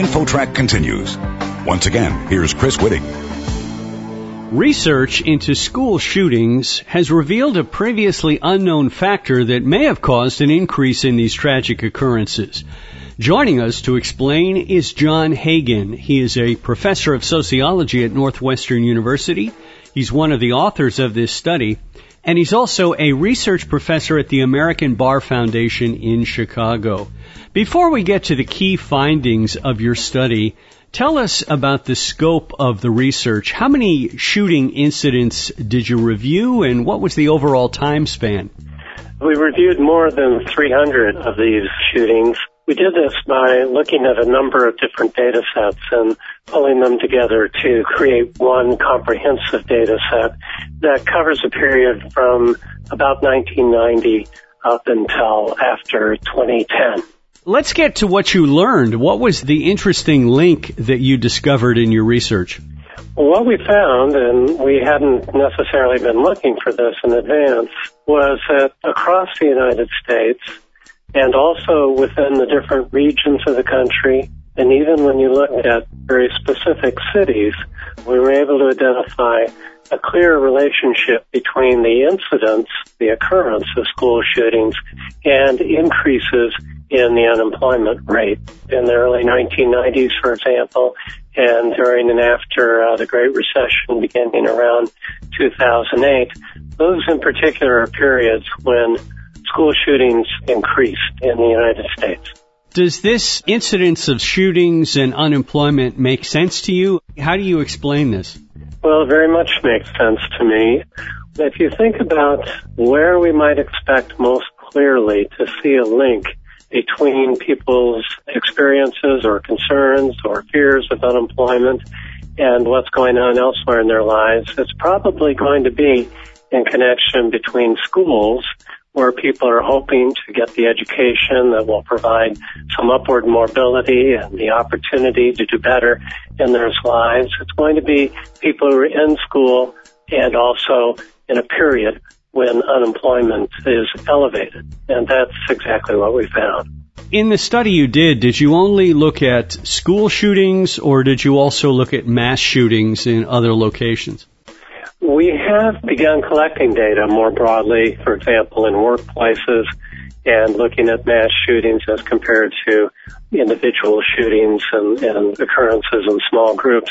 InfoTrack continues. Once again, here's Chris Whitting. Research into school shootings has revealed a previously unknown factor that may have caused an increase in these tragic occurrences. Joining us to explain is John Hagan. He is a professor of sociology at Northwestern University. He's one of the authors of this study, and he's also a research professor at the American Bar Foundation in Chicago. Before we get to the key findings of your study, tell us about the scope of the research. How many shooting incidents did you review, and what was the overall time span? We reviewed more than 300 of these shootings we did this by looking at a number of different data sets and pulling them together to create one comprehensive data set that covers a period from about 1990 up until after 2010. Let's get to what you learned. What was the interesting link that you discovered in your research? Well, what we found, and we hadn't necessarily been looking for this in advance, was that across the United States, and also within the different regions of the country. And even when you look at very specific cities, we were able to identify a clear relationship between the incidence, the occurrence of school shootings, and increases in the unemployment rate. In the early 1990s, for example, and during and after uh, the Great Recession beginning around 2008, those in particular are periods when school shootings increased in the United States. Does this incidence of shootings and unemployment make sense to you? How do you explain this? Well, it very much makes sense to me. If you think about where we might expect most clearly to see a link between people's experiences or concerns or fears with unemployment and what's going on elsewhere in their lives, it's probably going to be in connection between schools where people are hoping to get the education that will provide some upward mobility and the opportunity to do better in their lives. It's going to be people who are in school and also in a period when unemployment is elevated. And that's exactly what we found. In the study you did, did you only look at school shootings or did you also look at mass shootings in other locations? We have begun collecting data more broadly, for example, in workplaces and looking at mass shootings as compared to individual shootings and, and occurrences in small groups.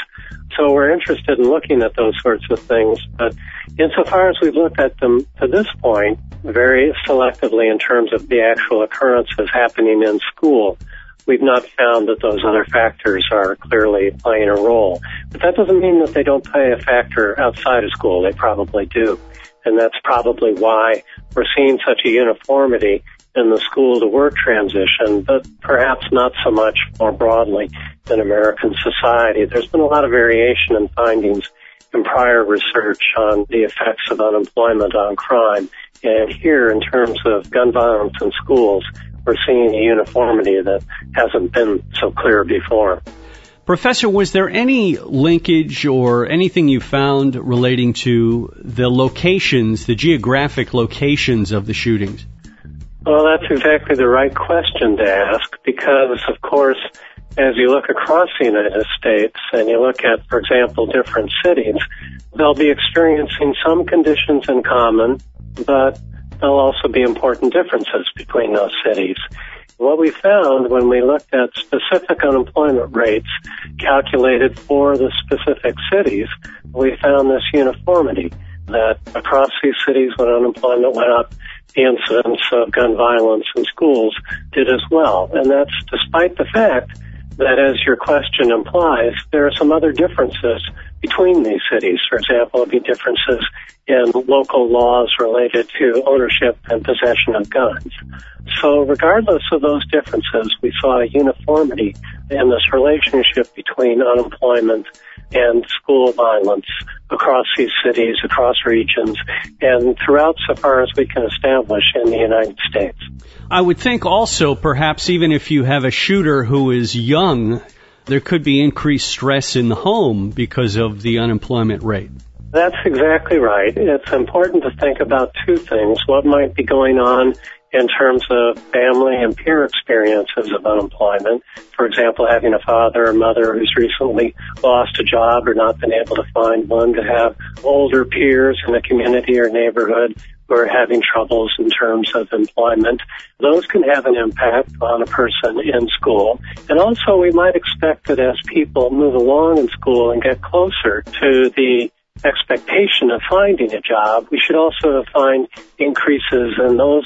So we're interested in looking at those sorts of things. But insofar as we've looked at them to this point, very selectively in terms of the actual occurrences happening in school, we've not found that those other factors are clearly playing a role. But that doesn't mean that they don't play a factor outside of school. They probably do. And that's probably why we're seeing such a uniformity in the school to work transition, but perhaps not so much more broadly in American society. There's been a lot of variation in findings in prior research on the effects of unemployment on crime. And here, in terms of gun violence in schools, we're seeing a uniformity that hasn't been so clear before. Professor, was there any linkage or anything you found relating to the locations, the geographic locations of the shootings? Well, that's exactly the right question to ask because, of course, as you look across the United States and you look at, for example, different cities, they'll be experiencing some conditions in common, but there'll also be important differences between those cities. What we found when we looked at specific unemployment rates calculated for the specific cities, we found this uniformity that across these cities when unemployment went up, the incidence of gun violence in schools did as well. And that's despite the fact that, as your question implies, there are some other differences between these cities. For example, there'd be differences in local laws related to ownership and possession of guns. So regardless of those differences, we saw a uniformity in this relationship between unemployment and school violence across these cities, across regions, and throughout so far as we can establish in the United States. I would think also, perhaps even if you have a shooter who is young, there could be increased stress in the home because of the unemployment rate. That's exactly right. It's important to think about two things. What might be going on in terms of family and peer experiences of unemployment. For example, having a father or mother who's recently lost a job or not been able to find one to have older peers in a community or neighborhood who are having troubles in terms of employment. Those can have an impact on a person in school. And also we might expect that as people move along in school and get closer to the expectation of finding a job, we should also find increases in those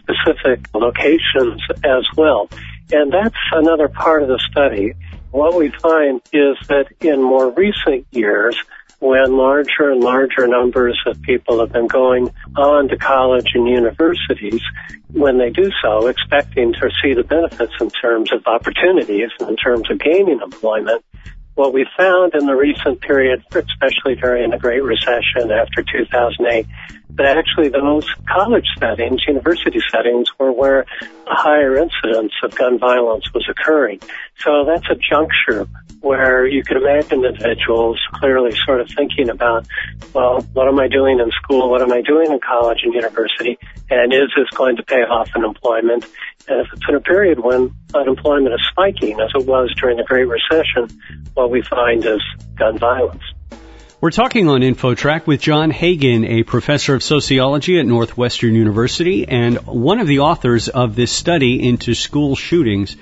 specific locations as well. And that's another part of the study. What we find is that in more recent years, when larger and larger numbers of people have been going on to college and universities, when they do so, expecting to see the benefits in terms of opportunities and in terms of gaining employment, what we found in the recent period, especially during the Great Recession after 2008, that actually those college settings, university settings, were where a higher incidence of gun violence was occurring. So that's a juncture where you could imagine individuals clearly sort of thinking about, well, what am I doing in school? What am I doing in college and university? And is this going to pay off in employment? And if it's in a period when unemployment is spiking, as it was during the Great Recession, what we find is gun violence. We're talking on InfoTrack with John Hagan, a professor of sociology at Northwestern University and one of the authors of this study into school shootings.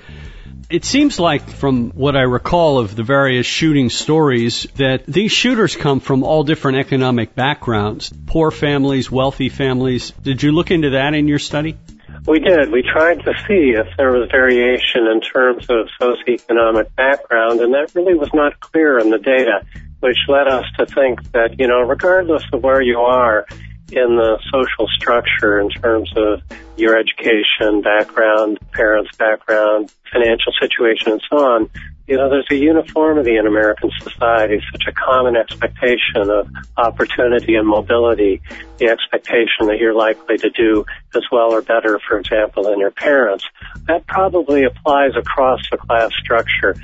It seems like, from what I recall of the various shooting stories, that these shooters come from all different economic backgrounds poor families, wealthy families. Did you look into that in your study? We did. We tried to see if there was variation in terms of socioeconomic background, and that really was not clear in the data, which led us to think that, you know, regardless of where you are in the social structure in terms of your education background, parents' background, financial situation, and so on, you know, there's a uniformity in American society, such a common expectation of opportunity and mobility, the expectation that you're likely to do as well or better, for example, than your parents. That probably applies across the class structure.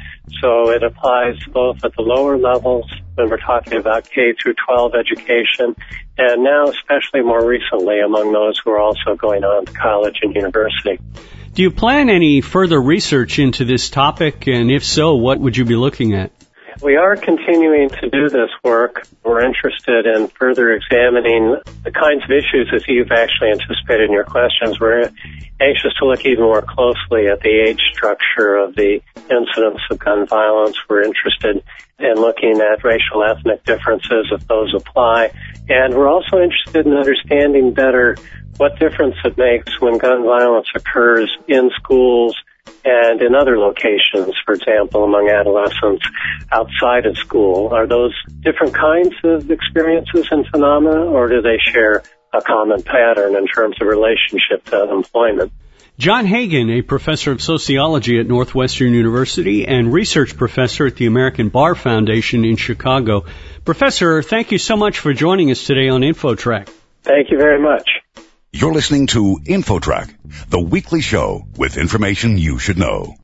So it applies both at the lower levels when we're talking about K through 12 education, and now especially more recently among those who are also going on to college and university. Do you plan any further research into this topic? And if so, what would you be looking at? We are continuing to do this work. We're interested in further examining the kinds of issues that you've actually anticipated in your questions. We're anxious to look even more closely at the age structure of the incidence of gun violence. We're interested in looking at racial ethnic differences if those apply. And we're also interested in understanding better what difference it makes when gun violence occurs in schools and in other locations, for example, among adolescents outside of school. Are those different kinds of experiences and phenomena, or do they share a common pattern in terms of relationship to employment? John Hagan, a professor of sociology at Northwestern University and research professor at the American Bar Foundation in Chicago. Professor, thank you so much for joining us today on InfoTrack. Thank you very much. You're listening to InfoTrack, the weekly show with information you should know.